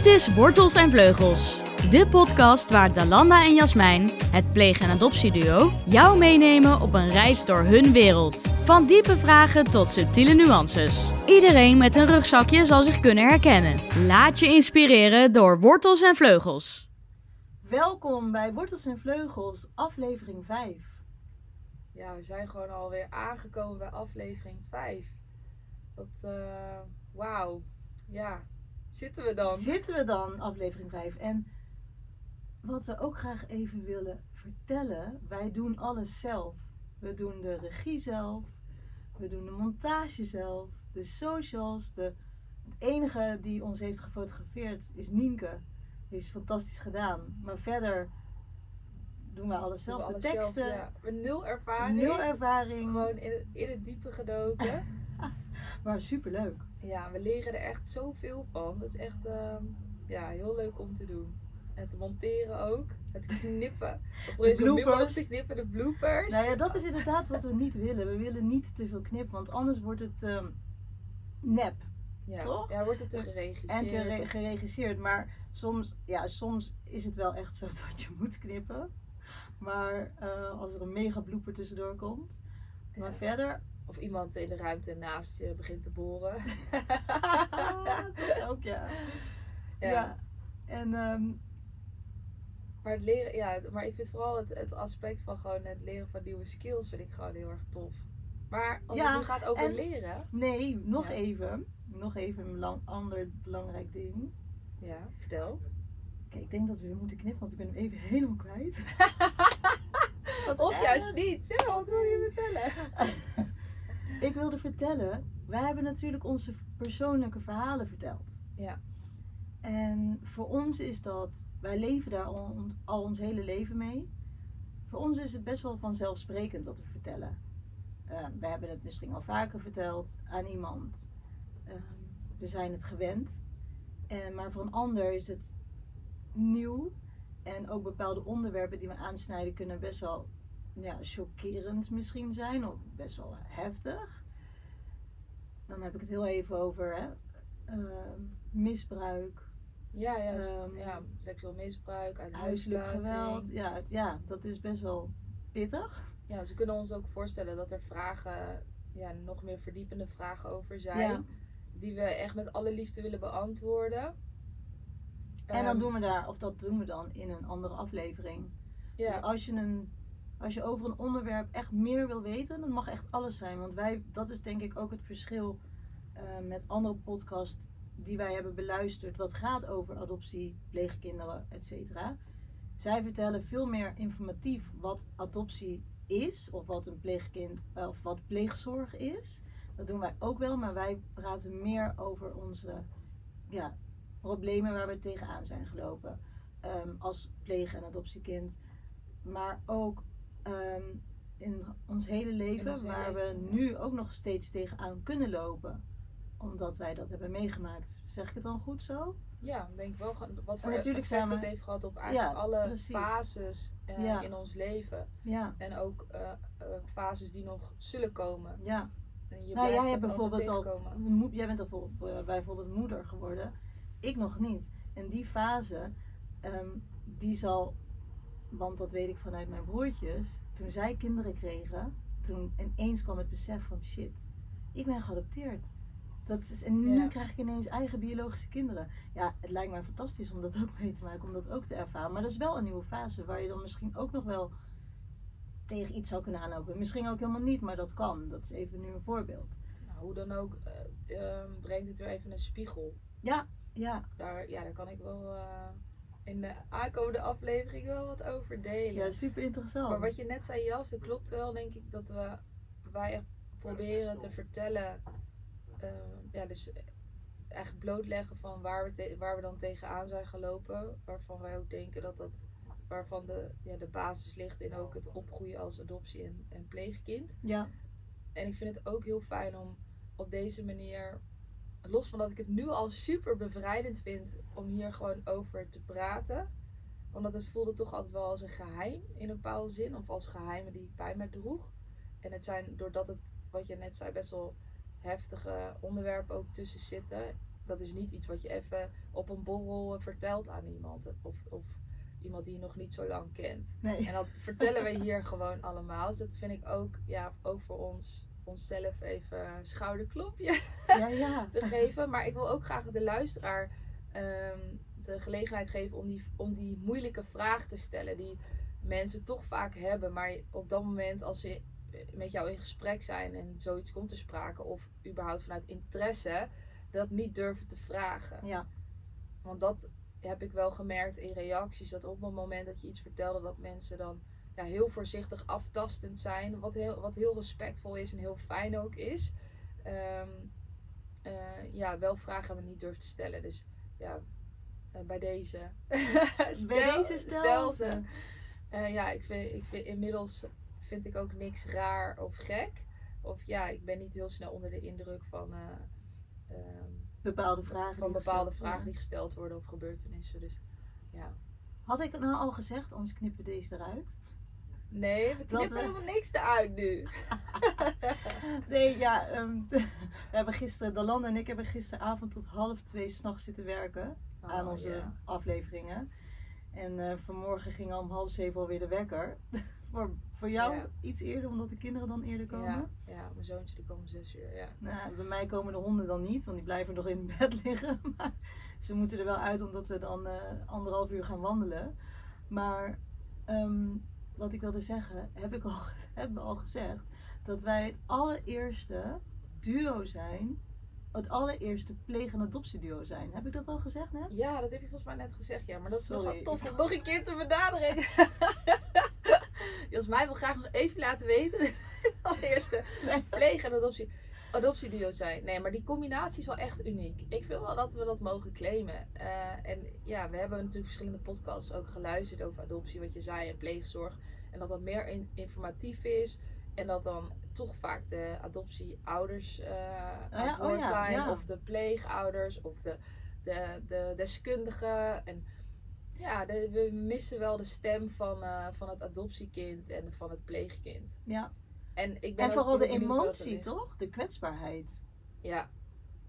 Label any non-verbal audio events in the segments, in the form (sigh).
Dit is Wortels en Vleugels, de podcast waar Dalanda en Jasmijn, het pleeg- en adoptieduo, jou meenemen op een reis door hun wereld. Van diepe vragen tot subtiele nuances. Iedereen met een rugzakje zal zich kunnen herkennen. Laat je inspireren door Wortels en Vleugels. Welkom bij Wortels en Vleugels, aflevering 5. Ja, we zijn gewoon alweer aangekomen bij aflevering 5. Dat, eh wauw. Ja, zitten we dan? Zitten we dan, aflevering 5. En wat we ook graag even willen vertellen, wij doen alles zelf. We doen de regie zelf, we doen de montage zelf, de socials. De, het enige die ons heeft gefotografeerd is Nienke. Die heeft fantastisch gedaan. Maar verder doen wij alles zelf. We de alles zelf, teksten, ja. Nul ervaring. nul ervaring, Gewoon in het, in het diepe gedoken. (laughs) maar superleuk. ja, we leren er echt zoveel van. Dat is echt ehm, ja, heel leuk om te doen. En te monteren ook. Het knippen. (laughs) Min bloopers. te knippen. De bloopers. Nou ja, dat is inderdaad wat we niet willen. We willen niet te veel knippen, want anders wordt het ehm, nep ja. toch? Ja, wordt het te geregisseerd. en te re- geregisseerd. Maar soms, ja, soms is het wel echt zo (laughs) dat je moet knippen. Maar eh, als er een mega blooper tussendoor komt. Maar Ja. verder, Of iemand in de ruimte naast je begint te boren. (laughs) dat ook ja. Ja. En ehm, Maar het leren, ja, maar ik vind vooral het, het aspect van gewoon het leren van nieuwe skills vind ik gewoon heel erg tof. Maar als Ja, het nu gaat over en- leren, nee, nog Ja. even. Nog even een ander belangrijk ding. ja, vertel. Kijk, ik denk dat we weer moeten knippen, want ik ben hem even helemaal kwijt. (laughs) Of juist niet. Zeg, wat wil je vertellen? (laughs) Ik wilde vertellen, wij hebben natuurlijk onze persoonlijke verhalen verteld. Ja. En voor ons is dat, wij leven daar al, al ons hele leven mee. Voor ons is het best wel vanzelfsprekend wat we vertellen. Uh, we hebben het misschien al vaker verteld aan iemand. Uh, we zijn het gewend. En, maar voor een ander is het nieuw. En ook bepaalde onderwerpen die we aansnijden kunnen best wel ja, chockerend misschien zijn. Of best wel heftig. Dan heb ik het heel even over hè, uh, misbruik. Ja, juist. Ehm, ja, seksueel misbruik, uit huiselijk geweld. Ja, ja, dat is best wel pittig. Ja, ze kunnen ons ook voorstellen dat er vragen, ja, nog meer verdiepende vragen over zijn. Ja. Die we echt met alle liefde willen beantwoorden. En dan Ehm, doen we daar, of dat doen we dan in een andere aflevering. ja. Dus als je, een, als je over een onderwerp echt meer wil weten, dan mag echt alles zijn. Want wij, dat is denk ik ook het verschil eh, met andere podcasts die wij hebben beluisterd. Wat gaat over adoptie, pleegkinderen, et cetera. Zij vertellen veel meer informatief wat adoptie is. Of wat een pleegkind, eh, of wat pleegzorg is. Dat doen wij ook wel, maar wij praten meer over onze ja, problemen waar we tegenaan zijn gelopen. ehm, als pleeg- en adoptiekind. Maar ook ehm, in ons hele leven, ons waar leven, we nu ook nog steeds tegenaan kunnen lopen. Omdat wij dat hebben meegemaakt. Zeg ik het dan goed zo? Ja, ik denk wel wat voor natuurlijk zijn we- het heeft gehad op eigenlijk Ja, alle precies. fases eh, Ja. in ons leven. Ja, En ook eh, fases die nog zullen komen. ja. En je Nou, jij hebt bijvoorbeeld al, jij bent al bijvoorbeeld, bijvoorbeeld moeder geworden. Ik nog niet. En die fase, ehm, die zal, want dat weet ik vanuit mijn broertjes, toen zij kinderen kregen, toen ineens kwam het besef van shit, ik ben geadopteerd. Dat is, en nu Ja. krijg ik ineens eigen biologische kinderen. Ja, het lijkt mij fantastisch om dat ook mee te maken, om dat ook te ervaren. Maar dat is wel een nieuwe fase waar je dan misschien ook nog wel tegen iets zou kunnen aanlopen. Misschien ook helemaal niet, maar dat kan. Dat is even nu een voorbeeld. Nou, hoe dan ook, eh, ehm, brengt het weer even een spiegel. Ja, ja, Daar, ja, daar kan ik wel eh, in de aankomende aflevering wel wat over delen. ja, super interessant. Maar wat je net zei, Jas, dat klopt wel, denk ik, dat we, wij proberen te vertellen, eh, ja, dus eigenlijk blootleggen van waar we, te- waar we dan tegenaan zijn gelopen. Waarvan wij ook denken dat dat, waarvan de, ja, de basis ligt in ook het opgroeien als adoptie- en, en pleegkind. Ja, En ik vind het ook heel fijn om op deze manier, los van dat ik het nu al super bevrijdend vind om hier gewoon over te praten. Omdat het voelde toch altijd wel als een geheim in een bepaalde zin. Of als geheimen die ik bij me droeg. En het zijn, doordat het, wat je net zei, best wel heftige onderwerpen ook tussen zitten. dat is niet iets wat je even op een borrel eh, vertelt aan iemand. Of, of iemand die je nog niet zo lang kent. Nee. En dat vertellen we hier gewoon allemaal. Dus dat vind ik ook, ja, ook voor ons, onszelf even een schouderklopje Ja, ja. (laughs) te geven. Maar ik wil ook graag de luisteraar ehm, de gelegenheid geven om die, om die moeilijke vraag te stellen. Die mensen toch vaak hebben. Maar op dat moment als ze met jou in gesprek zijn en zoiets komt te sprake. Of überhaupt vanuit interesse. Dat niet durven te vragen. Ja, Want dat heb ik wel gemerkt in reacties. Dat op het moment dat je iets vertelde, dat mensen dan ja, heel voorzichtig aftastend zijn. Wat heel, wat heel respectvol is en heel fijn ook is. Ehm, eh, ja, wel vragen we niet durven te stellen. Dus ja, eh, bij deze. (laughs) bij deze stel, ze. Eh, ja, ik vind, ik vind inmiddels vind ik ook niks raar of gek. Of ja, ik ben niet heel snel onder de indruk van, eh, ehm, bepaalde vragen. van bepaalde gesteld vragen worden. die gesteld worden of gebeurtenissen. Dus ja. Had ik het nou al gezegd, anders knippen we deze eruit. Nee, we knippen we- helemaal niks eruit nu. (laughs) Nee, ja, ehm, (laughs) we hebben gisteren, Dalanda en ik hebben gisteravond tot half twee s'nachts zitten werken aan Oh, onze ja. afleveringen. En eh, vanmorgen ging al om half zeven alweer de wekker. (laughs) voor, voor jou iets eerder, omdat de kinderen dan eerder komen. Ja, ja, mijn zoontje die komt om zes uur. Ja. Nou, bij mij komen de honden dan niet, want die blijven nog in bed liggen. Maar ze moeten er wel uit omdat we dan eh, anderhalf uur gaan wandelen. Maar ehm, wat ik wilde zeggen, heb ik al, (laughs) hebben we al gezegd, dat wij het allereerste duo zijn. Het allereerste pleeg- en adoptieduo zijn. Heb ik dat al gezegd net? ja, dat heb je volgens mij net gezegd. Ja, maar dat is nog Sorry. wel tof om nog een keer te benaderen. (laughs) Jasmijn wil graag nog even laten weten. (laughs) Allereerste pleeg- en adoptie. Adoptieduo zijn. Nee, maar die combinatie is wel echt uniek. Ik vind wel dat we dat mogen claimen. Eh, en ja, we hebben natuurlijk verschillende podcasts ook geluisterd over adoptie, wat je zei, en pleegzorg. En dat dat meer in- informatief is. En dat dan toch vaak de adoptieouders aan het oh woord ja, zijn. ja. Of de pleegouders. Of de, de, de deskundigen. En ja, de- we missen wel de stem van, eh, van het adoptiekind en van het pleegkind. Ja. En, ik ben En vooral de emotie, toch? De kwetsbaarheid. Ja,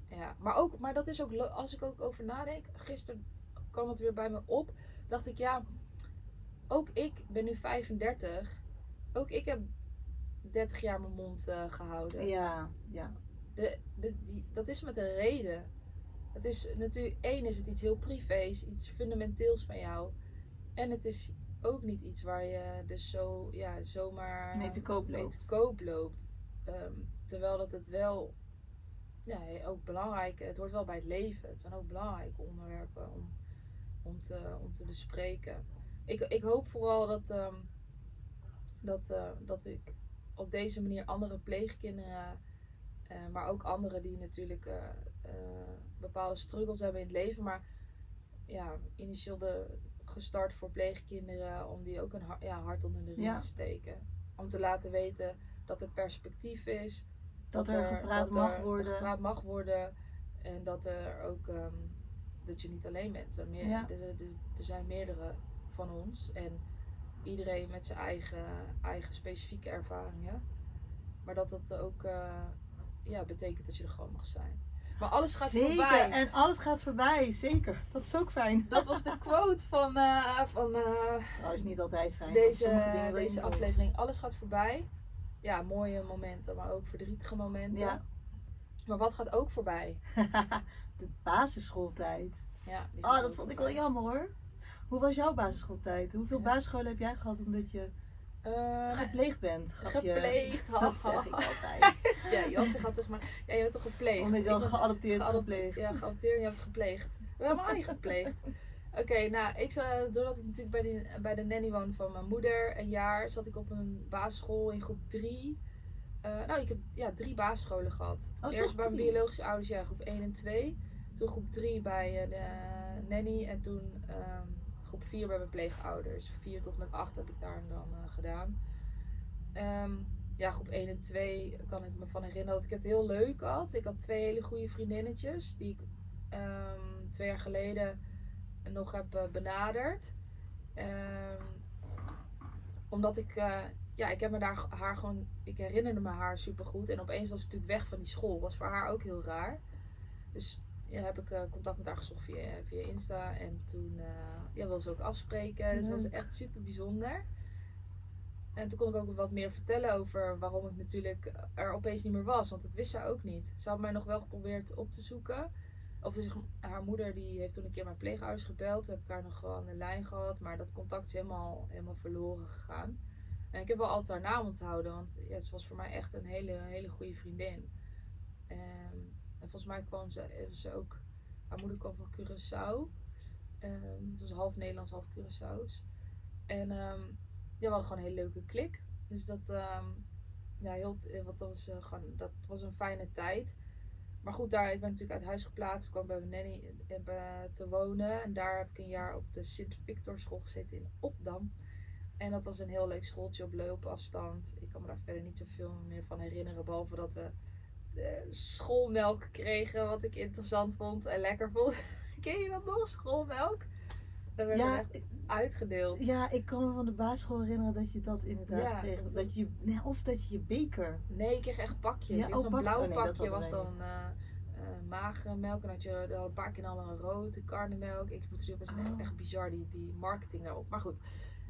ja. Maar, ook, maar dat is ook, als ik ook over nadenk, gisteren kwam het weer bij me op, dacht ik ja, ook ik ben nu 35, ook ik heb 30 jaar mijn mond eh, gehouden. Ja, ja. De, de, die, dat is met een reden. Het is natuurlijk, één is het iets heel privés, iets fundamenteels van jou. En het is ook niet iets waar je dus zo, ja, zomaar Mee te koop loopt. te koop loopt. Ehm, terwijl dat het wel, ja, ook belangrijk, het hoort wel bij het leven. Het zijn ook belangrijke onderwerpen om, om, te, om te bespreken. Ik, ik hoop vooral dat, ehm, dat, eh, dat ik op deze manier andere pleegkinderen, eh, maar ook anderen die natuurlijk eh, bepaalde struggles hebben in het leven, maar ja, initieel de, gestart voor pleegkinderen om die ook een ja, hart onder de riem Ja. te steken. Om te laten weten dat er perspectief is. Dat er gepraat dat mag er worden. gepraat mag worden. En dat er ook ehm, dat je niet alleen bent. Er zijn, meer, Ja. er, er- er zijn meerdere van ons. En iedereen met zijn eigen, eigen specifieke ervaringen. Maar dat dat ook eh, ja, betekent dat je er gewoon mag zijn. Maar alles gaat Zeker. voorbij. En alles gaat voorbij, zeker. Dat is ook fijn. Dat was de quote van, eh, van eh, Trouwens, niet altijd fijn. deze, deze aflevering. Alles gaat voorbij. Ja, mooie momenten, maar ook verdrietige momenten. Ja. Maar wat gaat ook voorbij? (laughs) de basisschooltijd. Ja, Oh, dat vond ik wel jammer hoor. Hoe was jouw basisschooltijd? Hoeveel Ja. basisscholen heb jij gehad omdat je Eh, gepleegd bent? Gepleegd had. Dat zeg ik altijd. (laughs) ja, Jasse gaat toch maar. Ja, je bent toch gepleegd? Omdat je al geadopteerd geadopte- gepleegd. Ja, geadopteerd je hebt gepleegd. We hebben helemaal niet gepleegd. (laughs) Oké, nou, ik zat, doordat ik natuurlijk bij, die, bij de nanny woonde van mijn moeder een jaar, zat ik op een basisschool in groep 3. nou, ik heb ja, drie basisscholen gehad. Oh, Eerst bij mijn biologische ouders, ja, groep 1 en 2. Toen groep 3 bij eh, de nanny en toen ehm, groep 4 bij mijn pleegouders. 4 tot met 8 heb ik daar dan eh, gedaan. Ehm, ja, groep 1 en 2 kan ik me van herinneren dat ik het heel leuk had. Ik had twee hele goede vriendinnetjes die ik ehm, twee jaar geleden nog heb eh, benaderd. Ehm, omdat ik, eh, ja, ik heb me daar haar gewoon, ik herinnerde me haar supergoed. En opeens was ze natuurlijk weg van die school. Was voor haar ook heel raar. Dus ja, heb ik eh, contact met haar gezocht via, via Insta. En toen eh ja, wilde ze ook afspreken. Dus dat was Leuk. echt super bijzonder. En toen kon ik ook wat meer vertellen over waarom ik natuurlijk er opeens niet meer was. Want dat wist zij ook niet. Ze had mij nog wel geprobeerd op te zoeken. Of dus haar moeder die heeft toen een keer mijn pleegouders gebeld. Toen heb ik haar nog wel aan de lijn gehad. Maar dat contact is helemaal, helemaal verloren gegaan. En ik heb wel altijd haar naam onthouden. Want ja, ze was voor mij echt een hele, hele goede vriendin. En volgens mij kwam ze, ze ook... Haar moeder kwam van Curaçao. Ehm, het was half Nederlands, half Curaçao's. En ehm, ja, we hadden gewoon een hele leuke klik. Dus dat, ehm, ja, heel, eh, wat, dat, was, eh, gewoon, dat was een fijne tijd. Maar goed, daar, ik ben natuurlijk uit huis geplaatst. Kwam bij mijn nanny eh, eh, te wonen. En daar heb ik een jaar op de Sint-Victor school gezeten in Opdam. En dat was een heel leuk schooltje op loopafstand. Ik kan me daar verder niet zoveel meer van herinneren. Behalve dat we eh, schoolmelk kregen, wat ik interessant vond en lekker vond. (laughs) Ken je dat nog, schoolmelk? Dat werd Ja, er echt uitgedeeld. ja, ik kan me van de basisschool herinneren dat je dat inderdaad Ja, kreeg. dat Dat was- je, nee, of dat je je beker. Nee, ik kreeg echt pakjes. Ja, oh, Zo'n blauw Oh, nee, pakje was dan eh eh, magere melk. En had je er een paar keer al een rode karnemelk. Ik moet zeggen, is echt, Oh. echt bizar die, die marketing daarop. Maar goed,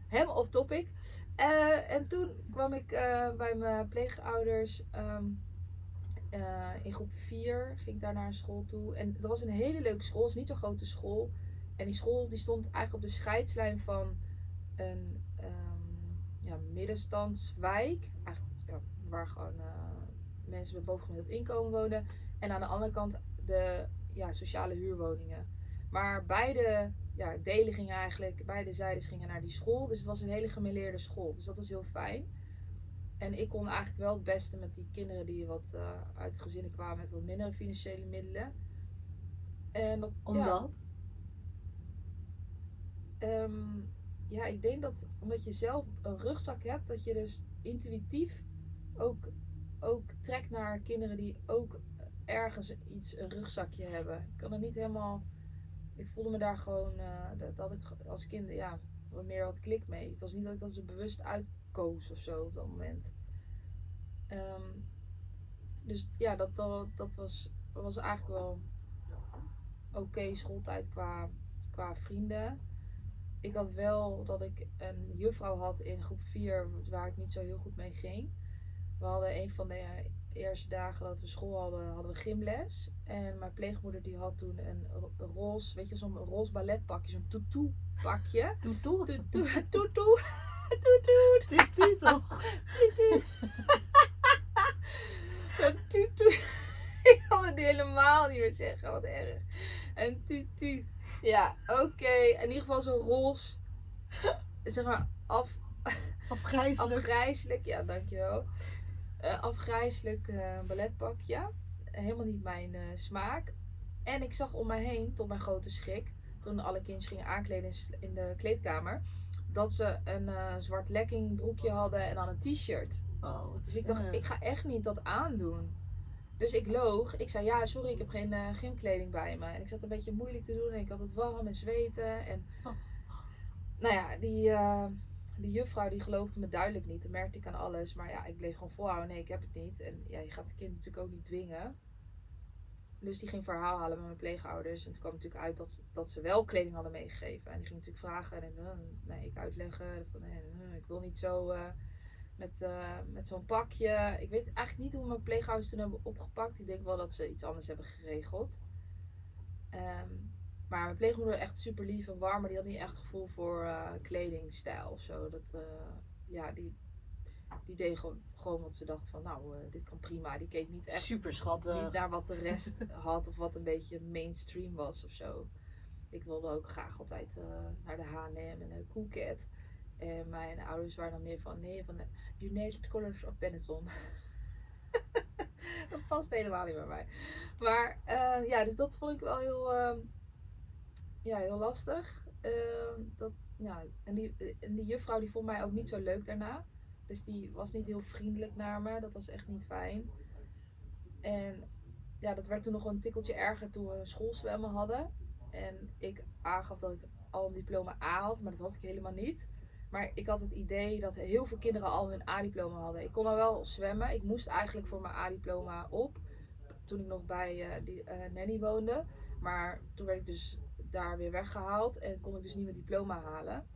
helemaal off topic. Eh, en toen kwam ik eh, bij mijn pleegouders ehm, eh, in groep 4. Ging ik daar naar een school toe. En dat was een hele leuke school. Het is niet zo'n grote school. En die school die stond eigenlijk op de scheidslijn van een ehm, ja, middenstandswijk. Eigenlijk, ja, waar gewoon eh, mensen met bovengemiddeld inkomen wonen. En aan de andere kant de ja, sociale huurwoningen. Maar beide ja, delen gingen eigenlijk, beide zijdes gingen naar die school. Dus het was een hele gemêleerde school. Dus dat was heel fijn. En ik kon eigenlijk wel het beste met die kinderen die wat eh, uit gezinnen kwamen met wat mindere financiële middelen. En dat, ja, Omdat? Ehm, ja, ik denk dat omdat je zelf een rugzak hebt, dat je dus intuïtief ook, ook trekt naar kinderen die ook ergens iets, een rugzakje hebben. Ik kan er niet helemaal. Ik voelde me daar gewoon, eh, dat, dat ik als kind, ja, wat meer wat klik mee. Het was niet dat ik dat ze bewust uitkoos of zo op dat moment. Ehm, dus ja, dat, dat, dat was, was eigenlijk wel oké schooltijd qua, qua vrienden ik had wel dat ik een juffrouw had in groep 4 waar ik niet zo heel goed mee ging. We hadden een van de eerste dagen dat we school hadden, hadden we gymles. En mijn pleegmoeder die had toen een ro- roze, weet je, zo'n roze balletpakje, zo'n tutu pakje. (laughs) Tutu, tutu, tutu, Toet toet toch? tutu. Zo'n tutu. Ik kan het helemaal niet meer zeggen, wat erg. Een tutu. Ja, oké. In ieder geval zo'n roze, zeg maar, af, Afgrijzelijk. afgrijzelijk. Ja, dankjewel. Eh afgrijzelijk eh, balletpakje. Helemaal niet mijn eh, smaak. En ik zag om mij heen, tot mijn grote schrik, toen alle kindjes gingen aankleden in de kleedkamer, dat ze een eh, zwart lekking broekje hadden en dan een t-shirt. Oh, Dus ik dacht, ik ga echt niet dat aandoen. Dus ik loog. Ik zei, ja, sorry, ik heb geen eh, gymkleding bij me. En ik zat een beetje moeilijk te doen en ik had het warm en zweten. En Oh. nou ja, die, eh, die juffrouw die geloofde me duidelijk niet. Dat merkte ik aan alles. Maar ja, ik bleef gewoon volhouden. Nee, ik heb het niet. En ja, je gaat het kind natuurlijk ook niet dwingen. Dus die ging verhaal halen met mijn pleegouders. En toen kwam natuurlijk uit dat, dat ze wel kleding hadden meegegeven. En die ging natuurlijk vragen. En eh, nee, ik uitleggen. Van, eh, eh, ik wil niet zo met, met zo'n pakje. Ik weet eigenlijk niet hoe mijn pleegouders toen hebben opgepakt. Ik denk wel dat ze iets anders hebben geregeld. Ehm, maar mijn pleegmoeder echt super lief en warm. Maar die had niet echt gevoel voor kledingstijl of zo. Dat, ja, die, die deed gewoon, gewoon wat ze dacht van, nou, eh, dit kan prima. Die keek niet echt Super schattig. niet naar wat de rest (laughs) had of wat een beetje mainstream was of zo. Ik wilde ook graag altijd eh, naar de H&M en de Cool Cat. En mijn ouders waren dan meer van, nee, van de United Colors of Benetton. (laughs) dat past helemaal niet bij mij. Maar eh, ja, dus dat vond ik wel heel, ehm, ja, heel lastig. Ehm, dat, ja, en, die, en die juffrouw die vond mij ook niet zo leuk daarna. Dus die was niet heel vriendelijk naar me. Dat was echt niet fijn. En ja, dat werd toen nog een tikkeltje erger toen we schoolzwemmen hadden. En ik aangaf dat ik al een diploma A had, maar dat had ik helemaal niet. Maar ik had het idee dat heel veel kinderen al hun A-diploma hadden. Ik kon al wel zwemmen. Ik moest eigenlijk voor mijn A-diploma op. toen ik nog bij eh, die eh, nanny woonde. Maar toen werd ik dus daar weer weggehaald en kon ik dus niet mijn diploma halen.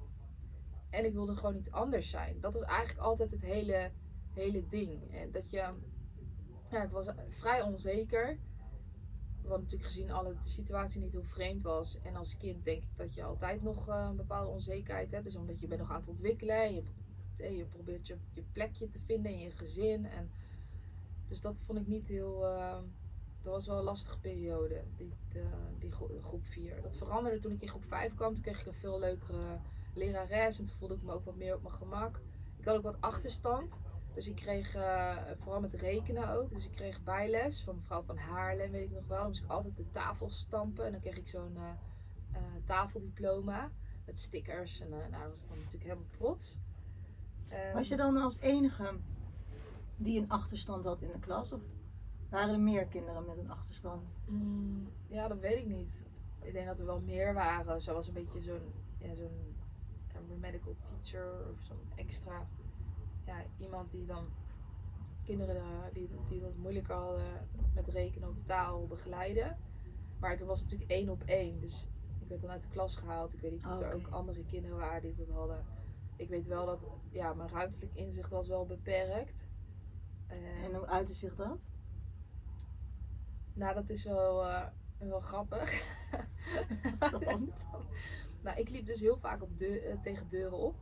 En ik wilde gewoon niet anders zijn. Dat was eigenlijk altijd het hele, hele ding. En dat je, ja, ik was vrij onzeker. Want natuurlijk gezien alle de situatie niet heel vreemd was. En als kind denk ik dat je altijd nog eh, een bepaalde onzekerheid hebt. Dus omdat je bent nog aan het ontwikkelen. En je, eh, je probeert je, je plekje te vinden in je gezin. En, dus dat vond ik niet heel... eh, dat was wel een lastige periode, die, die gro- groep 4. Dat veranderde toen ik in groep 5 kwam. Toen kreeg ik een veel leukere lerares. En toen voelde ik me ook wat meer op mijn gemak. Ik had ook wat achterstand. Dus ik kreeg, eh, vooral met rekenen ook, dus ik kreeg bijles van mevrouw van Haarlem, weet ik nog wel. Dan moest ik altijd de tafel stampen en dan kreeg ik zo'n eh, eh, tafeldiploma met stickers. En eh nou, was ik dan natuurlijk helemaal trots. Ehm, Was je dan als enige die een achterstand had in de klas? Of waren er meer kinderen met een achterstand? Mm, ja, dat weet ik niet. Ik denk dat er wel meer waren. Zoals een beetje zo'n ja, zo'n medical teacher of zo'n extra ja, iemand die dan kinderen die, die wat moeilijker hadden met rekenen of taal begeleiden. Maar het was natuurlijk één op één. Dus ik werd dan uit de klas gehaald. Ik weet niet of Oh, er oké. ook andere kinderen waren die dat hadden. Ik weet wel dat ja, mijn ruimtelijk inzicht was wel beperkt. En hoe uitte zich dat? nou, dat is wel, eh, wel grappig. (laughs) (laughs) Want? nou, ik liep dus heel vaak op de, eh, tegen deuren op.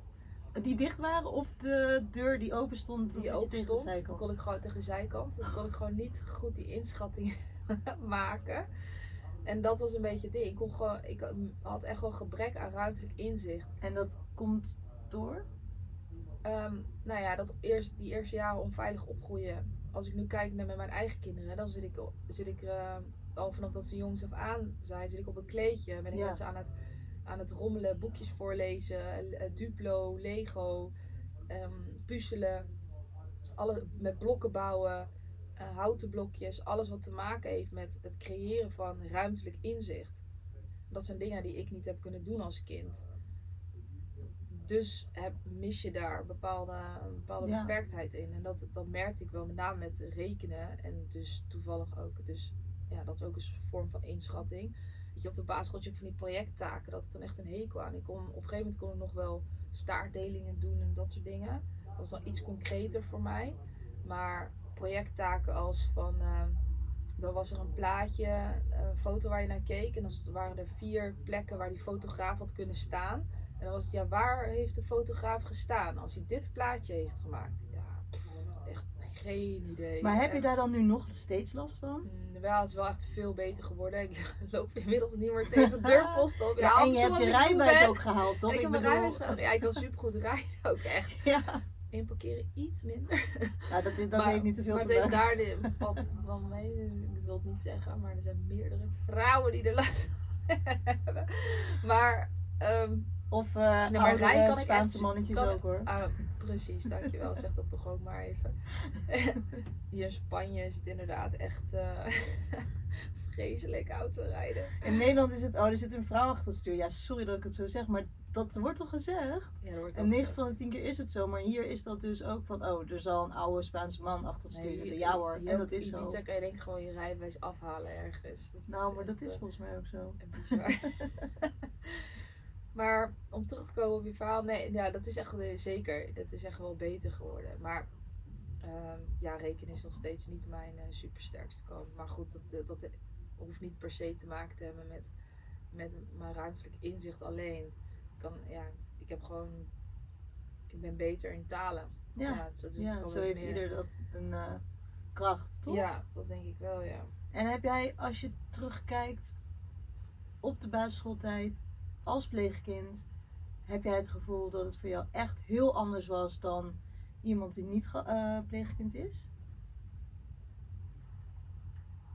Die dicht waren of de deur die open stond? Die open stond. Dan kon ik gewoon tegen de zijkant. Dan kon ik gewoon niet goed die inschatting (laughs) maken. En dat was een beetje het ding. Ik, kon gewoon, ik had echt wel gebrek aan ruimtelijk inzicht. En dat komt door? Ehm, nou ja, dat eerst, die eerste jaren onveilig opgroeien. Als ik nu kijk naar met mijn eigen kinderen, dan zit ik, zit ik eh, al vanaf dat ze jongs af aan zijn, zit ik op een kleedje. Ben ik Ja. met ze aan het, aan het rommelen, boekjes voorlezen, eh, Duplo, Lego, ehm, puzzelen. Alle, met blokken bouwen, eh, houten blokjes. Alles wat te maken heeft met het creëren van ruimtelijk inzicht. Dat zijn dingen die ik niet heb kunnen doen als kind. Dus heb, mis je daar bepaalde, een bepaalde Ja. beperktheid in. En dat, dat merkte ik wel met name met rekenen. En dus toevallig ook. Dus ja, dat is ook een vorm van inschatting. Op de basisschool van die projecttaken. Dat ik dan echt een hekel aan. Ik kon, op een gegeven moment kon ik nog wel staartdelingen doen en dat soort dingen. Dat was dan iets concreter voor mij. Maar projecttaken als van... ehm, dan was er een plaatje, een foto waar je naar keek. En dan waren er vier plekken waar die fotograaf had kunnen staan. En dan was het, ja, waar heeft de fotograaf gestaan als hij dit plaatje heeft gemaakt? Ja, geen idee. Maar heb je daar dan nu nog steeds last van? Mm, Wel, het is wel echt veel beter geworden. Ik (laughs) loop inmiddels niet meer tegen deurpost op. Ja, en en je hebt je rijbewijs ben- ook gehaald, toch? En ik heb mijn rijbewijs gehaald. Ja, ik kan supergoed rijden ook echt. (laughs) Ja, Inparkeren iets minder. nou, dat, is, dat Maar- heeft niet zoveel maar te maken. daar de, (laughs) valt van mee. Ik wil het niet zeggen, maar er zijn meerdere vrouwen die er last van hebben. Maar, ehm, Of maar oudere rijden kan ik Spaanse echt- mannetjes kan- ook hoor. ah, precies, dankjewel. Zeg dat toch ook maar even. (laughs) Hier in Spanje is het inderdaad echt eh, (laughs) vreselijk autorijden. In Nederland is het, oh, er zit een vrouw achter het stuur. Ja, sorry dat ik het zo zeg, maar dat wordt toch gezegd? Ja, dat wordt En ook 9 gezegd. van de 10 keer is het zo, maar hier is dat dus ook van, oh, er zal een oude Spaanse man achter het stuur Nee, zitten. Ja hoor, en dat is zo. Ibiza kan je denk gewoon je rijbewijs afhalen ergens. Dat Nou, maar dat is eh, volgens mij ook zo. En bizar. (laughs) maar om terug te komen op je verhaal, nee, ja, dat is echt eh, zeker. Dat is echt wel beter geworden. Maar ehm, ja, rekenen is nog steeds niet mijn eh, supersterkste kant. Maar goed, dat, eh, dat hoeft niet per se te maken te hebben met, met mijn ruimtelijk inzicht alleen. Ik, kan, ja, ik heb gewoon, ik ben beter in talen. Ja, zo, is ja, zo heeft ieder dat een kracht, toch? Ja, dat denk ik wel, ja. En heb jij, als je terugkijkt op de basisschooltijd als pleegkind, heb jij het gevoel dat het voor jou echt heel anders was dan iemand die niet eh, pleegkind is?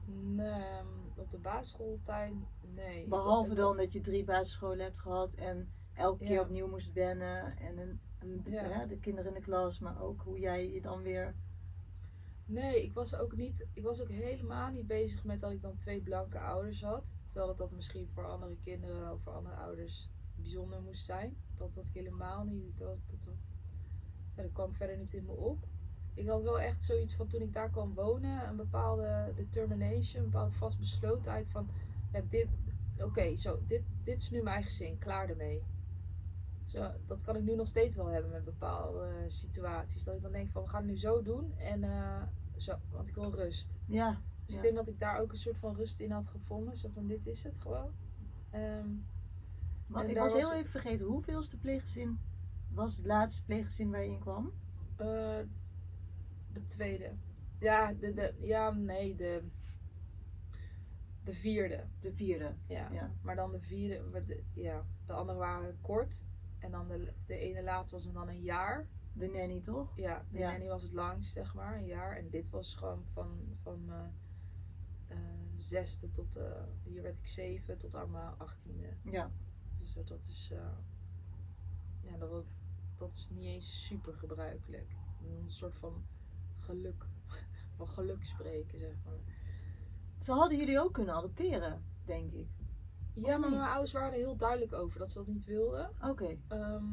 Nee, ehm, op de basisschooltijd, nee. Behalve dan dat je drie basisscholen hebt gehad en elke keer Ja. opnieuw moest wennen en een, een- Ja. hè, de kinderen in de klas, maar ook hoe jij je dan weer. Nee, ik was ook niet, ik was ook helemaal niet bezig met dat ik dan twee blanke ouders had. Terwijl dat, dat misschien voor andere kinderen of voor andere ouders bijzonder moest zijn. Dat had ik helemaal niet. Dat, was, dat, kwam verder niet in me op. ik had wel echt zoiets van toen ik daar kwam wonen, een bepaalde determination, een bepaalde vastbeslotenheid van, ja, dit, oké, zo, dit, dit is nu mijn eigen zin, klaar ermee. Zo, dat kan ik nu nog steeds wel hebben met bepaalde situaties. Dat ik dan denk van, we gaan het nu zo doen en eh, zo, want ik wil rust. Ja. Dus ik denk dat ik daar ook een soort van rust in had gevonden. Zo van, dit is het gewoon. Ehm, Maar En ik was heel even vergeten, hoeveelste pleeggezin was het laatste pleeggezin waar je in kwam? eh, de tweede. Ja, de, de, ja, nee, de, de vierde. De vierde. Ja. Ja. Maar dan de vierde, de, ja, de andere waren kort. En dan de, de ene laatste was dan een jaar. De nanny toch? Ja, de Ja. nanny was het langst, zeg maar, een jaar. En dit was gewoon van, van mijn eh, zesde tot, eh, hier werd ik zeven, tot aan mijn achttiende. Ja. Dus eh, dat is, eh, ja, dat, was- dat is niet eens super gebruikelijk. Een soort van geluk, (laughs) van geluk spreken, zeg maar. Ze hadden jullie ook kunnen adopteren, denk ik. Ja, maar mijn ouders waren er heel duidelijk over dat ze dat niet wilden. Oké. Ehm,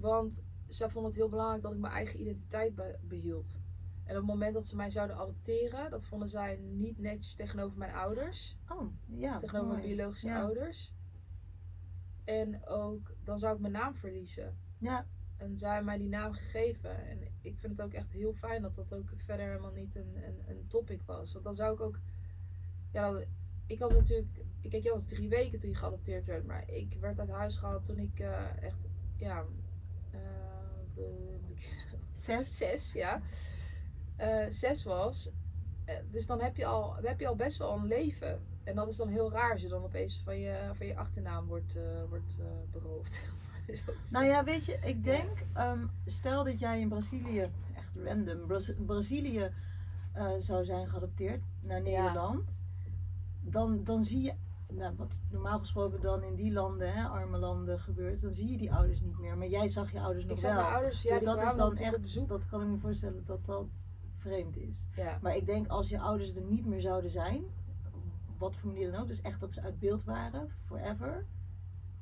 want zij vonden het heel belangrijk dat ik mijn eigen identiteit be- behield. En op het moment dat ze mij zouden adopteren, dat vonden zij niet netjes tegenover mijn ouders. Oh, ja. tegenover mijn biologische Ja. ouders. En ook, dan zou ik mijn naam verliezen. Ja. En zij hebben mij die naam gegeven. En ik vind het ook echt heel fijn dat dat ook verder helemaal niet een, een, een topic was. Want dan zou ik ook. Ja, ik had natuurlijk. Ik kijk, je was drie weken toen je geadopteerd werd. Maar ik werd uit huis gehaald toen ik eh, echt. Ja. Zes. zes, ja. Eh, zes was. Eh, dus dan heb je, al, heb je al best wel een leven. En dat is dan heel raar als je dan opeens van je, van je achternaam wordt, eh, wordt beroofd. (laughs) Nou ja, weet je, ik denk, ehm, stel dat jij in Brazilië, echt random, Braz- Brazilië zou zijn geadopteerd naar Nederland, dan, dan zie je, nou, wat normaal gesproken dan in die landen, hè, arme landen gebeurt, dan zie je die ouders niet meer. Maar jij zag je ouders nog Ik zag wel. mijn ouders, ja, dus dat is dan echt bezoek. dat kan ik me voorstellen dat dat vreemd is. Ja. Maar ik denk als je ouders er niet meer zouden zijn, op wat voor manier dan ook, dus echt dat ze uit beeld waren, forever,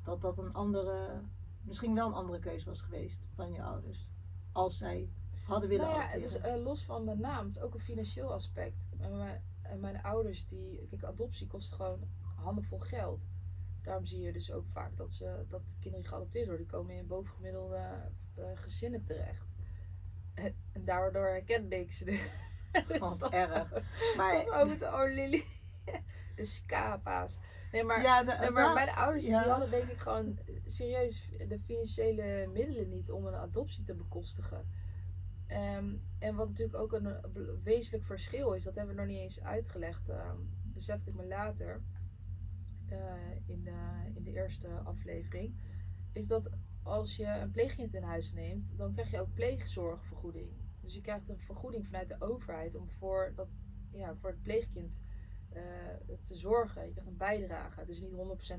dat dat een andere, misschien wel een andere keuze was geweest van je ouders. Als zij hadden willen Nou ja, het is eh, los van de naam, het is ook een financieel aspect. En mijn, en mijn ouders, die, kijk, adoptie kost gewoon handenvol geld. Daarom zie je dus ook vaak dat, ze, dat kinderen geadopteerd worden, die komen in bovengemiddelde eh, gezinnen terecht. En, (laughs) en daardoor herkende ik ze. (laughs) Dus Wat erg. (laughs) Maar, Zoals ook met de O'Lily. De Scapa's. Nee, maar, ja, de, nee, maar nou, mijn ouders ja. die hadden denk ik gewoon serieus de financiële middelen niet om een adoptie te bekostigen. Ehm, en wat natuurlijk ook een wezenlijk verschil is, dat hebben we nog niet eens uitgelegd, ehm, besefte ik me later in, de, in de eerste aflevering, is dat als je een pleegkind in huis neemt, dan krijg je ook pleegzorgvergoeding. Dus je krijgt een vergoeding vanuit de overheid om voor, dat, ja, voor het pleegkind eh, te zorgen. Je krijgt een bijdrage. Het is niet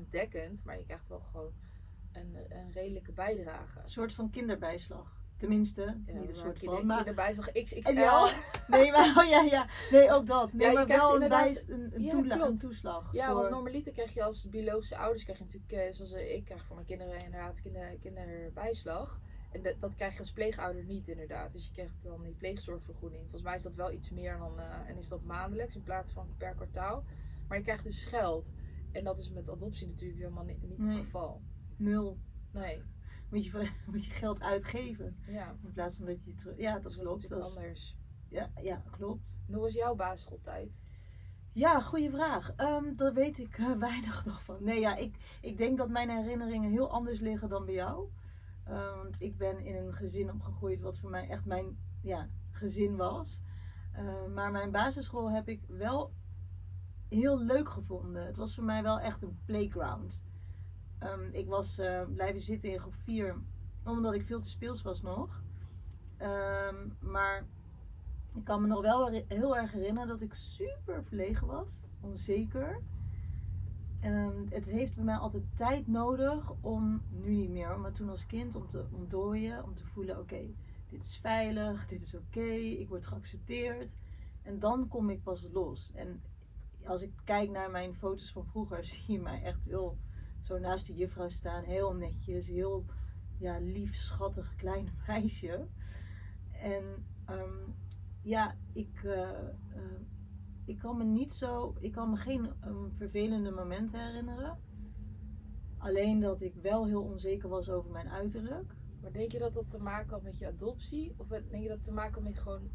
100% dekkend, maar je krijgt wel gewoon een, een redelijke bijdrage. Een soort van kinderbijslag. Tenminste, Ja, niet een soort van. Maar, kinderbijslag XXL. Ja, nee, maar oh, ja, ja. Nee, ook dat. Nee, Ja, je maar krijgt wel een, inderdaad- een, een, Ja, toela- een toeslag. Ja, voor... want normaliter krijg je als biologische ouders, krijg je natuurlijk, eh, zoals eh, ik krijg voor mijn kinderen inderdaad kinder, kinderbijslag. En dat, dat krijg je als pleegouder niet inderdaad. Dus je krijgt dan die pleegzorgvergoeding. Volgens mij is dat wel iets meer dan, eh, en is dat maandelijks in plaats van per kwartaal. Maar je krijgt dus geld. En dat is met adoptie natuurlijk helemaal niet, niet Nee. het geval. Nul. Nee, Moet je, (laughs) moet je geld uitgeven. ja. In plaats van dat je terug... Ja, dat dat klopt. is Dat is- anders. ja, ja, klopt. En hoe was jouw basisschooltijd? Ja, goede vraag. Ehm daar weet ik eh, (laughs) weinig nog van. Nee, ja, ik, ik denk dat mijn herinneringen heel anders liggen dan bij jou. Eh, want ik ben in een gezin opgegroeid wat voor mij echt mijn ja, gezin was. Eh, maar mijn basisschool heb ik wel heel leuk gevonden. Het was voor mij wel echt een playground. Ehm, ik was eh, blijven zitten in groep 4 omdat ik veel te speels was nog. Ehm, maar ik kan me nog wel heel erg herinneren dat ik super verlegen was, onzeker. Ehm, het heeft bij mij altijd tijd nodig om, nu niet meer, maar toen als kind, om te ontdooien, om te voelen: oké, dit is veilig, dit is oké, ik word geaccepteerd. En dan kom ik pas los. En als ik kijk naar mijn foto's van vroeger, (laughs) zie je mij echt heel zo naast de juffrouw staan, heel netjes, heel ja, lief, schattig klein (laughs) meisje. En ehm, ja, ik, eh, eh, ik kan me niet zo, ik kan me geen um, vervelende momenten herinneren. Alleen dat ik wel heel onzeker was over mijn uiterlijk. Maar denk je dat dat te maken had met je adoptie? Of denk je dat te maken had met gewoon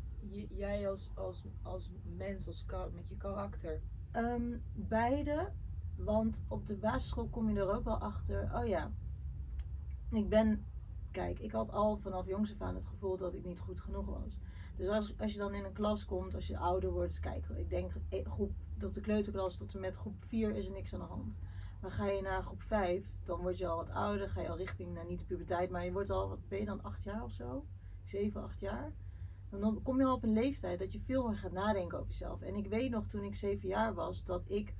jij als, als, als mens, als, met je karakter? Ehm, beide, want op de basisschool kom je er ook wel achter. Oh ja, ik ben, kijk, ik had al vanaf jongs af aan het gevoel dat ik niet goed genoeg was. Dus als, als je dan in een klas komt, als je ouder wordt, kijk, ik denk eh, groep, op de kleuterklas tot en met groep 4 is er niks aan de hand. Maar ga je naar groep 5, dan word je al wat ouder, ga je al richting, nou niet de puberteit, maar je wordt al, wat ben je dan, 8 jaar of zo? 7, 8 jaar? Dan kom je al op een leeftijd dat je veel meer gaat nadenken over jezelf. En ik weet nog toen ik 7 jaar was, dat ik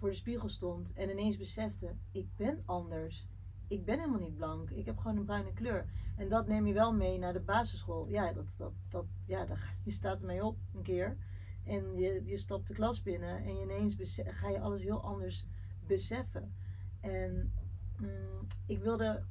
voor de spiegel stond en ineens besefte, ik ben anders. Ik ben helemaal niet blank. Ik heb gewoon een bruine kleur. En dat neem je wel mee naar de basisschool. Ja, dat, dat, dat, ja (laughs) daar, je staat ermee op een keer. En je, je stapt de klas binnen en je ineens ga je alles heel anders beseffen. En mm, ik wilde,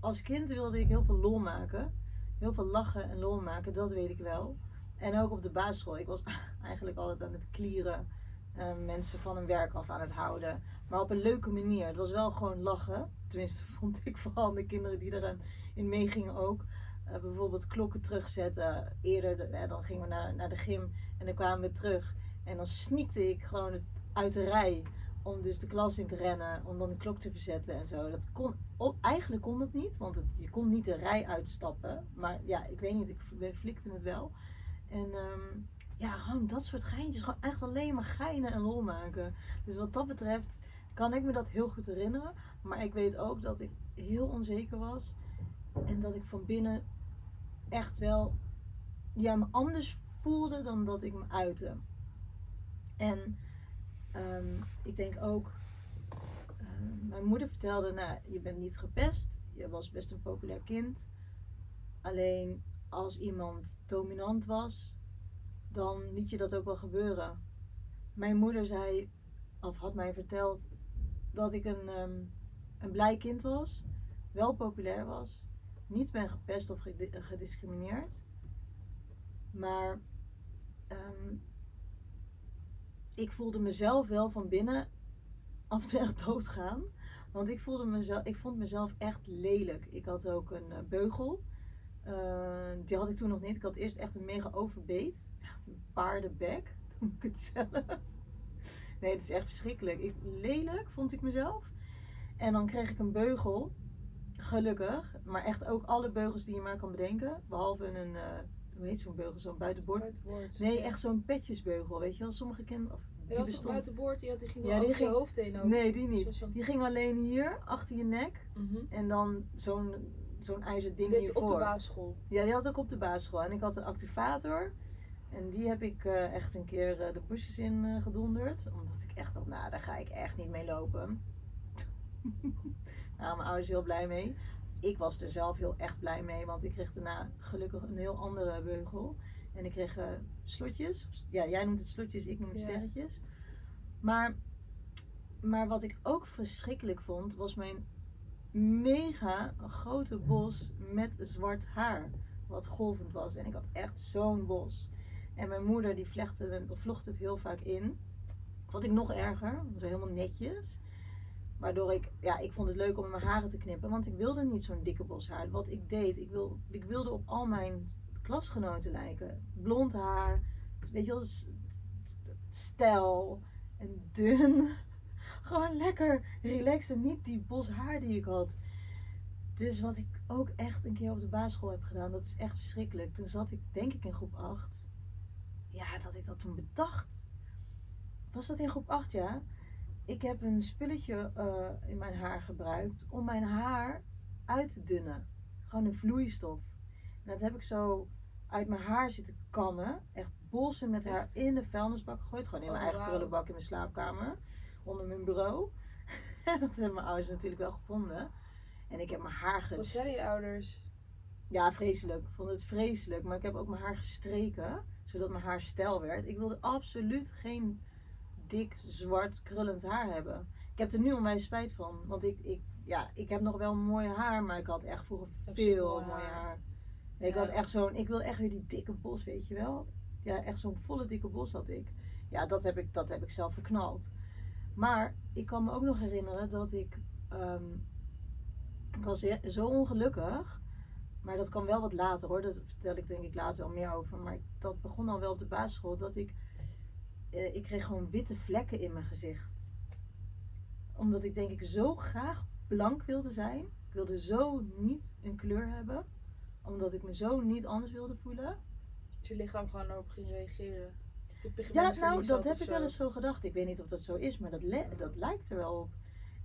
als kind wilde ik heel veel lol maken. Heel veel lachen en lol maken, dat weet ik wel. En ook op de basisschool. Ik was (laughs) eigenlijk altijd aan het klieren. Eh, mensen van hun werk af aan het houden. Maar op een leuke manier. Het was wel gewoon lachen. Tenminste, (laughs) vond ik vooral de kinderen die erin in meegingen ook. Eh, bijvoorbeeld klokken terugzetten. Eerder, de- dan gingen we naar, naar de gym en dan kwamen we terug. En dan sneakte ik gewoon het, uit de rij. Om dus de klas in te rennen. Om dan de klok te verzetten en zo. Dat kon, eigenlijk kon dat niet. Want je kon niet de rij uitstappen. Maar ja, ik weet niet. Ik flikte het wel. En ehm, ja, gewoon dat soort geintjes. Gewoon echt alleen maar geinen en lol maken. Dus wat dat betreft kan ik me dat heel goed herinneren. Maar ik weet ook dat ik heel onzeker was. En dat ik van binnen echt wel ja, me anders voelde dan dat ik me uitte. En ehm, ik denk ook, ehm, mijn moeder vertelde, nou, je bent niet gepest. Je was best een populair kind. Alleen als iemand dominant was, dan liet je dat ook wel gebeuren. Mijn moeder zei, of had mij verteld, dat ik een, ehm, een blij kind was, wel populair was, niet ben gepest of gedi- gediscrimineerd. Maar ehm, ik voelde mezelf wel van binnen af en toe echt doodgaan. Want ik, voelde mezelf, ik vond mezelf echt lelijk. Ik had ook een eh, beugel. Eh, die had ik toen nog niet. Ik had eerst echt een mega overbeet. Echt een paardenbek, (laughs) noem ik het zelf. Nee, het is echt verschrikkelijk. Ik, lelijk vond ik mezelf. En dan kreeg ik een beugel. Gelukkig. Maar echt ook alle beugels die je maar kan bedenken. Behalve een, eh, hoe heet zo'n beugel? Zo'n buitenboord. Buitenboord. Nee, echt zo'n petjesbeugel. Weet je wel? Sommige kinderen... Of, Die was bestond... buitenboord? Die, had, die ging Ja, die over je hoofd heen ook. Nee, die niet. Die ging alleen hier, achter je nek. Mhm. En dan zo'n zo'n ijzer ding je op de hiervoor. basisschool. Ja, die had ik op de basisschool. En ik had een activator. En die heb ik eh, echt een keer eh, de busjes in eh, gedonderd. Omdat ik echt dacht, nou, daar ga ik echt niet mee lopen. (laughs) nou, mijn ouders heel blij mee. Ik was er zelf heel echt blij mee. Want ik kreeg daarna gelukkig een heel andere beugel. En ik kreeg slotjes. Ja, jij noemt het slotjes, ik noem het Ja. sterretjes. Maar, maar wat ik ook verschrikkelijk vond, was mijn mega grote bos met zwart haar. Wat golvend was. En ik had echt zo'n bos. En mijn moeder die vlecht het, of vlocht het heel vaak in. Vond ik nog erger. was helemaal netjes. Waardoor ik, ja, ik vond het leuk om mijn haren te knippen. Want ik wilde niet zo'n dikke bos haar. Wat ik deed, ik, wil, ik wilde op al mijn klasgenoten lijken. Blond haar. Weet je wel, stijl. En dun. Gewoon lekker relaxed. En niet die bos haar die ik had. Dus wat ik ook echt een keer op de basisschool heb gedaan, dat is echt verschrikkelijk. Toen zat ik, denk ik, in groep 8. Ja, dat ik dat toen bedacht. Was dat in groep 8, ja? Ik heb een spulletje eh, in mijn haar gebruikt om mijn haar uit te dunnen. Gewoon een vloeistof. En dat heb ik zo uit mijn haar zitten kammen. Echt bossen met haar in de vuilnisbak gegooid. Gewoon in mijn Oh, eigen prullenbak in mijn slaapkamer. Onder mijn bureau. (laughs) dat hebben mijn ouders natuurlijk wel gevonden. En ik heb mijn haar Wat ges- zeiden je ouders? ja, vreselijk. Ik vond het vreselijk. Maar ik heb ook mijn haar gestreken. Zodat mijn haar stijl werd. Ik wilde absoluut geen dik, zwart, krullend haar hebben. Ik heb er nu onwijs spijt van. Want ik, ik, ja, ik heb nog wel mooi haar. Maar ik had echt vroeger veel mooi haar. Ik had echt zo'n... Ik wil echt weer die dikke bos, weet je wel. Ja, echt zo'n volle dikke bos had ik. Ja, dat heb ik, dat heb ik zelf verknald. Maar ik kan me ook nog herinneren dat ik. ehm, ik was zo ongelukkig. Maar dat kwam wel wat later hoor. Daar vertel ik denk ik later wel meer over. Maar dat begon al wel op de basisschool. Dat ik. eh, ik kreeg gewoon witte vlekken in mijn gezicht. Omdat ik denk ik zo graag blank wilde zijn. Ik wilde zo niet een kleur hebben. Omdat ik me zo niet anders wilde voelen. Als je lichaam gewoon erop ging reageren. Ja, nou, dat heb ik wel eens zo gedacht. Ik weet niet of dat zo is, maar dat, dat lijkt er wel op.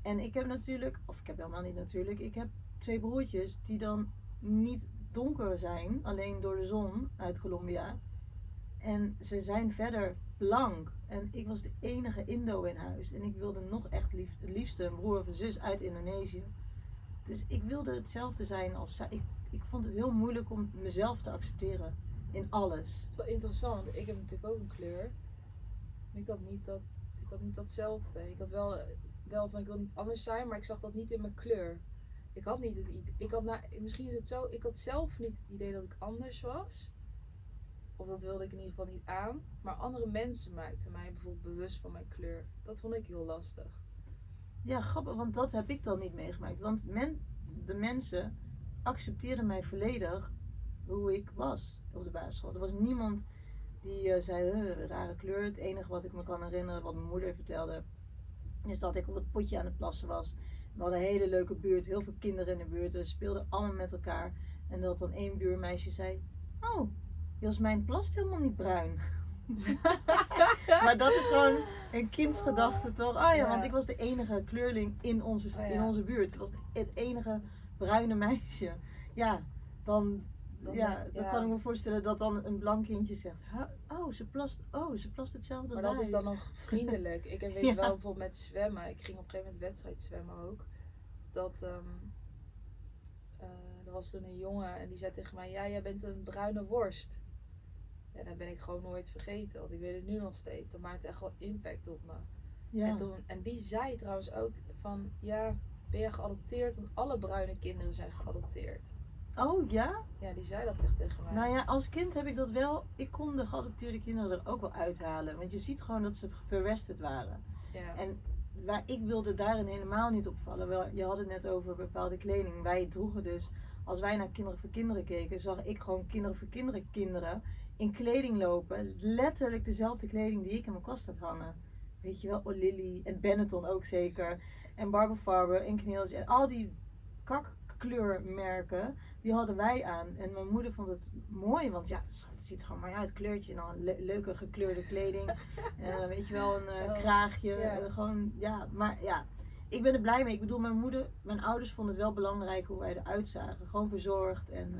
En ik heb natuurlijk, of ik heb helemaal niet natuurlijk, ik heb twee broertjes die dan niet donker zijn, alleen door de zon uit Colombia. En ze zijn verder blank. En ik was de enige Indo in huis. En ik wilde nog echt lief, het liefste een broer of een zus uit Indonesië. Dus ik wilde hetzelfde zijn als zij. Ik, ik vond het heel moeilijk om mezelf te accepteren in alles. Dat is wel interessant, ik heb natuurlijk ook een kleur. Maar ik had niet, dat, ik had niet datzelfde. Ik had wel, wel van ik wil niet anders zijn, maar ik zag dat niet in mijn kleur. Ik had niet het idee. Ik had na, misschien is het zo, ik had zelf niet het idee dat ik anders was. Of dat wilde ik in ieder geval niet aan. Maar andere mensen maakten mij bijvoorbeeld bewust van mijn kleur. Dat vond ik heel lastig. Ja, grappig, want dat heb ik dan niet meegemaakt. Want men, de mensen accepteerden mij volledig hoe ik was op de basisschool. Er was niemand die eh, zei, "Huh, rare kleur. Het enige wat ik me kan herinneren, wat mijn moeder vertelde, is dat ik op het potje aan het plassen was. We hadden een hele leuke buurt, heel veel kinderen in de buurt. We speelden allemaal met elkaar. En dat dan één buurmeisje zei, oh, Jasmijn plast helemaal niet bruin. (laughs) maar dat is gewoon een kindsgedachte toch? Oh ja, Ja. want ik was de enige kleurling in onze, Oh ja. in onze buurt. Ik was het enige bruine meisje. Ja, dan, Dan ja, dan ja. kan ik me voorstellen dat dan een blank kindje zegt... "Huh? Oh, ze plast, oh, ze plast hetzelfde Maar dat bij." is dan nog (laughs) vriendelijk. Ik heb- weet Ja. wel bijvoorbeeld met zwemmen. Ik ging op een gegeven moment wedstrijd zwemmen ook. Dat ehm, eh, er was toen een jongen en die zei tegen mij: Ja, jij bent een bruine worst. Ja, dat ben ik gewoon nooit vergeten. Want ik weet het nu nog steeds. Dat maakt echt wel impact op me. Ja. En, toen, en die zei trouwens ook van ja, ben je geadopteerd? Want alle bruine kinderen zijn geadopteerd. Oh ja? Ja, die zei dat echt tegen mij. Nou ja, als kind heb ik dat wel. Ik kon de geadopteerde kinderen er ook wel uithalen. Want je ziet gewoon dat ze verwesterd waren. ja. En waar, ik wilde daarin helemaal niet opvallen. Wel, je had het net over bepaalde kleding. Wij droegen dus, als wij naar Kinderen voor Kinderen keken, zag ik gewoon Kinderen voor Kinderen kinderen in kleding lopen. Letterlijk dezelfde kleding die ik in mijn kast had hangen. Weet je wel, O'Lily en Benetton ook zeker. En Barber Farber en Kneeltje. En al die kakkleurmerken, die hadden wij aan. En mijn moeder vond het mooi, want ja, het, ziet er gewoon mooi uit. Kleurtje en dan le- leuke gekleurde kleding. (laughs) En weet je wel, een eh, Oh, kraagje. eh, gewoon, ja, maar ja. Ik ben er blij mee. Ik bedoel, mijn moeder, mijn ouders vonden het wel belangrijk hoe wij eruit zagen. Gewoon verzorgd en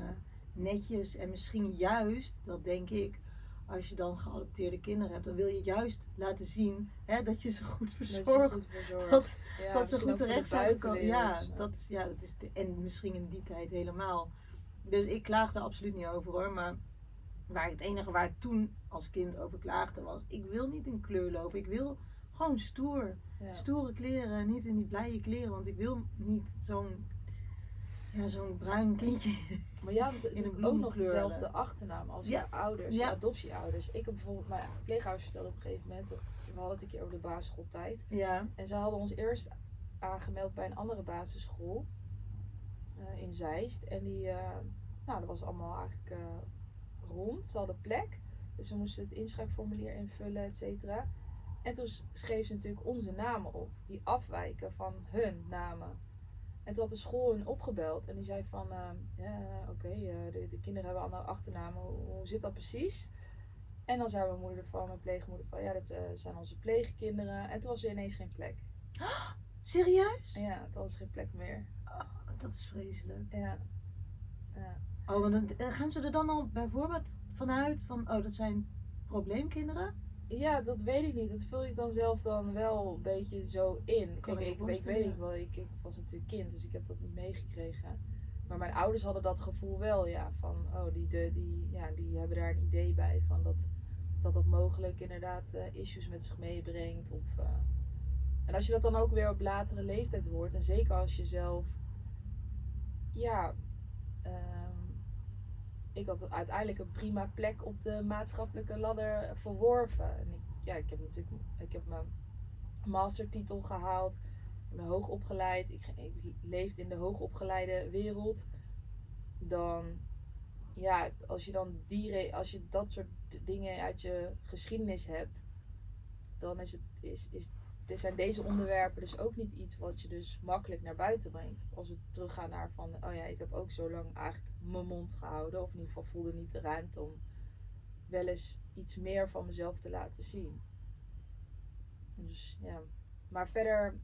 netjes. En misschien juist, dat denk ik, als je dan geadopteerde kinderen hebt, dan wil je juist laten zien hè, dat je ze goed Dat verzorgt. goed dat- Ja, dat ze goed voor de terecht zijn gekomen. Ja, dat is, ja, dat is de, en misschien in die tijd helemaal. Dus ik klaag er absoluut niet over hoor. Maar waar het enige waar ik toen als kind over klaagde was: ik wil niet in kleur lopen. Ik wil gewoon stoer. Ja. Stoere kleren, niet in die blije kleren. Want ik wil niet zo'n ja, zo'n bruin kindje. Maar jij natuurlijk ook nog dezelfde achternaam als Ja. je ouders, Ja. je adoptieouders. Ik heb bijvoorbeeld, mijn pleegouders vertelde op een gegeven moment, we hadden het een keer over de basisschooltijd. Ja, En ze hadden ons eerst aangemeld bij een andere basisschool eh, in Zeist. En die, eh, nou dat was allemaal eigenlijk eh, rond, ze hadden plek. Dus we moesten het inschrijfformulier invullen, et cetera. En toen schreef ze natuurlijk onze namen op, die afwijken van hun namen. En toen had de school hun opgebeld en die zei van, eh, ja, oké, eh, de, de kinderen hebben andere achternamen, hoe, hoe zit dat precies? En dan zei mijn moeder van, mijn pleegmoeder van, ja, dat eh, zijn onze pleegkinderen. En toen was er ineens geen plek. (gasps) serieus? Ja, toen was er geen plek meer. Dat is vreselijk. Ja. ja. Oh, want dan, gaan ze er dan al bijvoorbeeld vanuit van, oh, dat zijn probleemkinderen? Ja, dat weet ik niet. Dat vul ik dan zelf dan wel een beetje zo in. Kan Kijk, ik ik, ik, weet niet wel, ik, ik was natuurlijk kind, dus ik heb dat niet meegekregen. Maar mijn ouders hadden dat gevoel wel, ja, van, oh, die, de, die, ja, die hebben daar een idee bij van dat dat, dat mogelijk inderdaad eh, issues met zich meebrengt. Of, eh, En als je dat dan ook weer op latere leeftijd hoort, en zeker als je zelf, ja, ehm, ik had uiteindelijk een prima plek op de maatschappelijke ladder verworven. En ik, ja, ik heb natuurlijk ik heb mijn mastertitel gehaald. Ik ben hoog opgeleid. Ik, ik in de hoogopgeleide wereld. Dan, ja, als je dan die, als je dat soort dingen uit je geschiedenis hebt, dan is het, is, is, er zijn deze onderwerpen dus ook niet iets wat je dus makkelijk naar buiten brengt. Als we teruggaan naar van, oh ja, ik heb ook zo lang eigenlijk mijn mond gehouden. Of in ieder geval voelde niet de ruimte om wel eens iets meer van mezelf te laten zien. Dus ja. Maar verder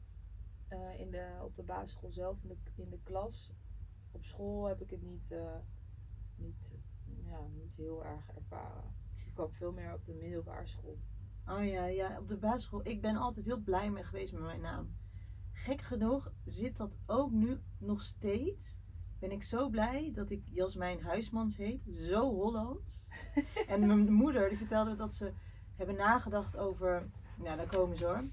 eh, in de, op de basisschool zelf, in de, in de klas, op school heb ik het niet, eh, niet, ja, niet heel erg ervaren. Ik kwam veel meer op de middelbare school. Oh ja, ja, op de basisschool. Ik ben altijd heel blij mee geweest met mijn naam. Gek genoeg zit dat ook nu nog steeds. Ben ik zo blij dat ik Jasmijn Huismans heet. Zo Hollands. (laughs) en mijn moeder die vertelde me dat ze hebben nagedacht over. Nou, daar komen ze hoor.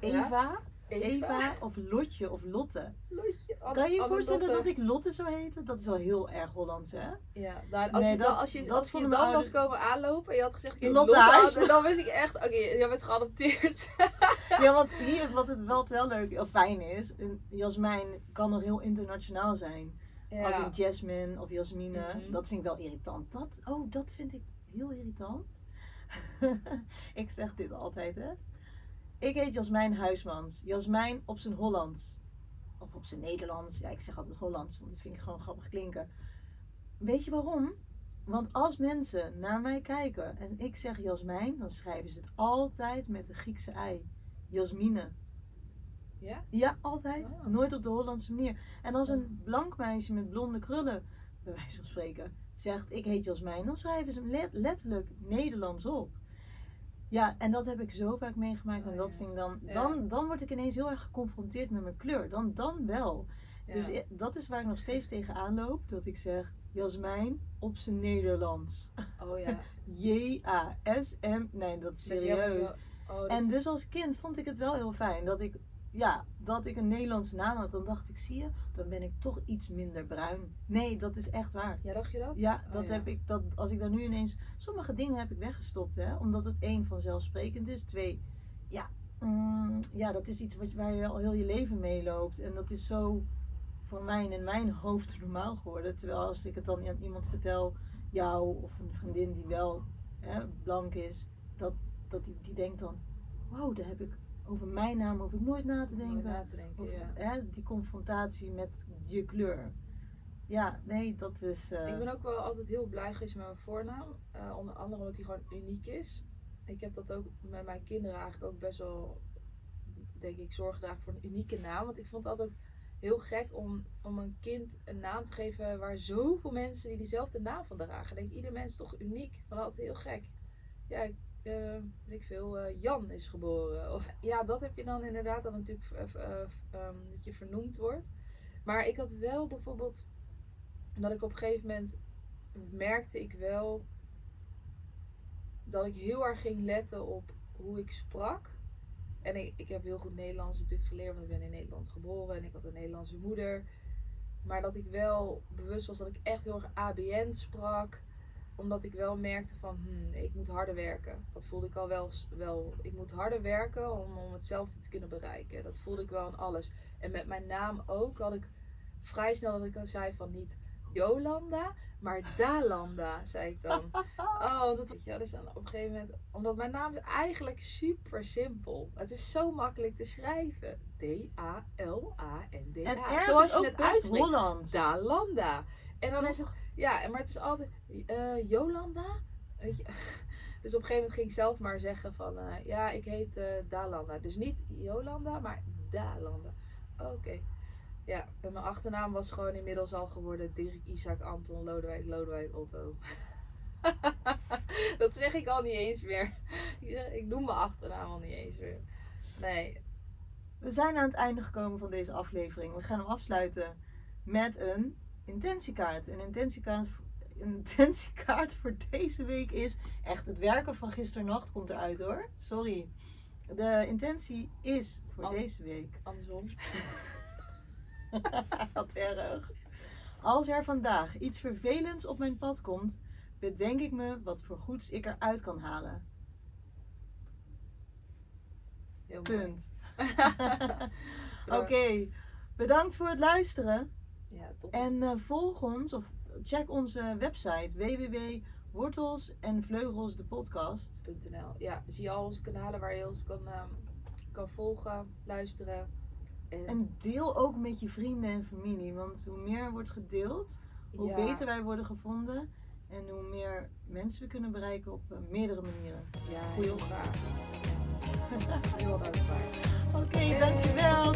Ja? Eva, Eva, of Lotje of Lotte. Lotje, Anne- Kan je je voorstellen Lotte. dat ik Lotte zou heten? Dat is wel heel erg Hollands, hè? Ja, nou, als, Nee, je, dat- als je, dat als je dan was komen aanlopen en je had gezegd, Lotte Lotte, dan wist ik echt, oké, jij bent geadopteerd. (laughs) Ja, want hier, wat het wel, wel leuk of fijn is, een Jasmijn kan nog heel internationaal zijn. Als in Jasmine of Jasmine. Mhm. Dat vind ik wel irritant. Dat, oh, dat vind ik heel irritant. (laughs) ik zeg dit altijd, hè. Ik heet Jasmijn Huismans. Jasmijn op zijn Hollands. Of op zijn Nederlands. Ja, ik zeg altijd Hollands, want dat vind ik gewoon grappig klinken. Weet je waarom? Want als mensen naar mij kijken en ik zeg Jasmijn, dan schrijven ze het altijd met de Griekse ei. Jasmine. Ja? Ja, altijd. Ah. Nooit op de Hollandse manier. En als een blank meisje met blonde krullen, bij wijze van spreken, zegt ik heet Jasmijn, dan schrijven ze hem let- letterlijk Nederlands op. Ja, en dat heb ik zo vaak meegemaakt. En Oh, dat ja. vind ik dan, dan, dan word ik ineens heel erg geconfronteerd met mijn kleur. Dan, dan wel. Dus i- dat is waar ik nog steeds tegenaan loop. Dat ik zeg Jasmijn op zijn Nederlands. Oh (laughs) ja. J-A-S-M. Nee, dat is serieus. oh, dat En dus als kind vond ik het wel heel fijn dat ik, ja, dat ik een Nederlandse naam had. Dan dacht ik, zie je, dan ben ik toch iets minder bruin. Nee, dat is echt waar. Ja, dacht je dat? Ja, Oh, dat ja. heb ik, dat, als ik daar nu ineens, sommige dingen heb ik weggestopt, hè. Omdat het één, vanzelfsprekend is. Twee, ja, mm, ja dat is iets wat, waar je al heel je leven mee loopt. En dat is zo voor mij in mijn hoofd (laughs) normaal geworden. Terwijl als ik het dan aan iemand vertel, jou of een vriendin die wel hè, blank is, dat, dat die, die denkt dan, wauw, daar heb ik, over mijn naam hoef ik nooit na te denken. na te denken, Of, ja. hè, die confrontatie met je kleur. Ja, nee, dat is. eh, Ik ben ook wel altijd heel blij geweest met mijn voornaam. Eh, onder andere omdat hij gewoon uniek is. Ik heb dat ook met mijn kinderen eigenlijk ook best wel, denk ik, zorg gedragen voor een unieke naam. Want ik vond het altijd heel gek om, om een kind een naam te geven waar zoveel mensen die diezelfde naam van dragen. Ik denk, ieder mens is toch uniek. Ik vond dat altijd heel gek. Ja, ik, eh, weet ik veel, eh, Jan is geboren. Of, ja, dat heb je dan inderdaad dan natuurlijk ehm, dat je vernoemd wordt. Maar ik had wel bijvoorbeeld dat ik op een gegeven moment merkte ik wel dat ik heel erg ging letten op hoe ik sprak. En ik, ik heb heel goed Nederlands natuurlijk geleerd, want ik ben in Nederland geboren en ik had een Nederlandse moeder. Maar dat ik wel bewust was dat ik echt heel erg ABN sprak. Omdat ik wel merkte van, hmm, ik moet harder werken. Dat voelde ik al wel, wel. Ik moet harder werken om, om hetzelfde te kunnen bereiken. Dat voelde ik wel aan alles. En met mijn naam ook had ik vrij snel dat ik al zei van niet Jolanda, maar Dalanda, zei ik dan. (laughs) Oh, want je, wel, dus dan op een gegeven moment, omdat mijn naam is eigenlijk super simpel. Het is zo makkelijk te schrijven. D-A-L-A-N-D-A. Zoals je het uitspreekt. Hollands. Dalanda. En dan Toch? is het, ja, maar het is altijd eh, Jolanda. Weet je. (laughs) Dus op een gegeven moment ging ik zelf maar zeggen van, eh, ja, ik heet eh, Dalanda. Dus niet Jolanda, maar Dalanda. Oké. Ja, en mijn achternaam was gewoon inmiddels al geworden Dirk, Isaac, Anton, Lodewijk, Lodewijk, Otto. (laughs) dat zeg ik al niet eens meer. Ik, ik noem mijn achternaam al niet eens meer. Nee. We zijn aan het einde gekomen van deze aflevering. We gaan hem afsluiten met een intentiekaart. Een intentiekaart, een intentiekaart voor deze week is echt het werken van gisternacht komt eruit hoor. Sorry. De intentie is voor deze week. Andersom. (laughs) Wat erg. Als er vandaag iets vervelends op mijn pad komt, bedenk ik me wat voor goeds ik eruit kan halen. Heel. Punt. (laughs) (laughs) Oké, bedankt voor het luisteren. Ja, top. En eh, volg ons of check onze website www.wortels en vleugels de. Ja, zie je al onze kanalen waar je ons kan, ehm, kan volgen, luisteren. En, En deel ook met je vrienden en familie, want hoe meer er wordt gedeeld, hoe ja, beter wij worden gevonden en hoe meer mensen we kunnen bereiken op eh, meerdere manieren. Ja, (laughs) heel graag. Heel dankbaar. Oké, dankjewel.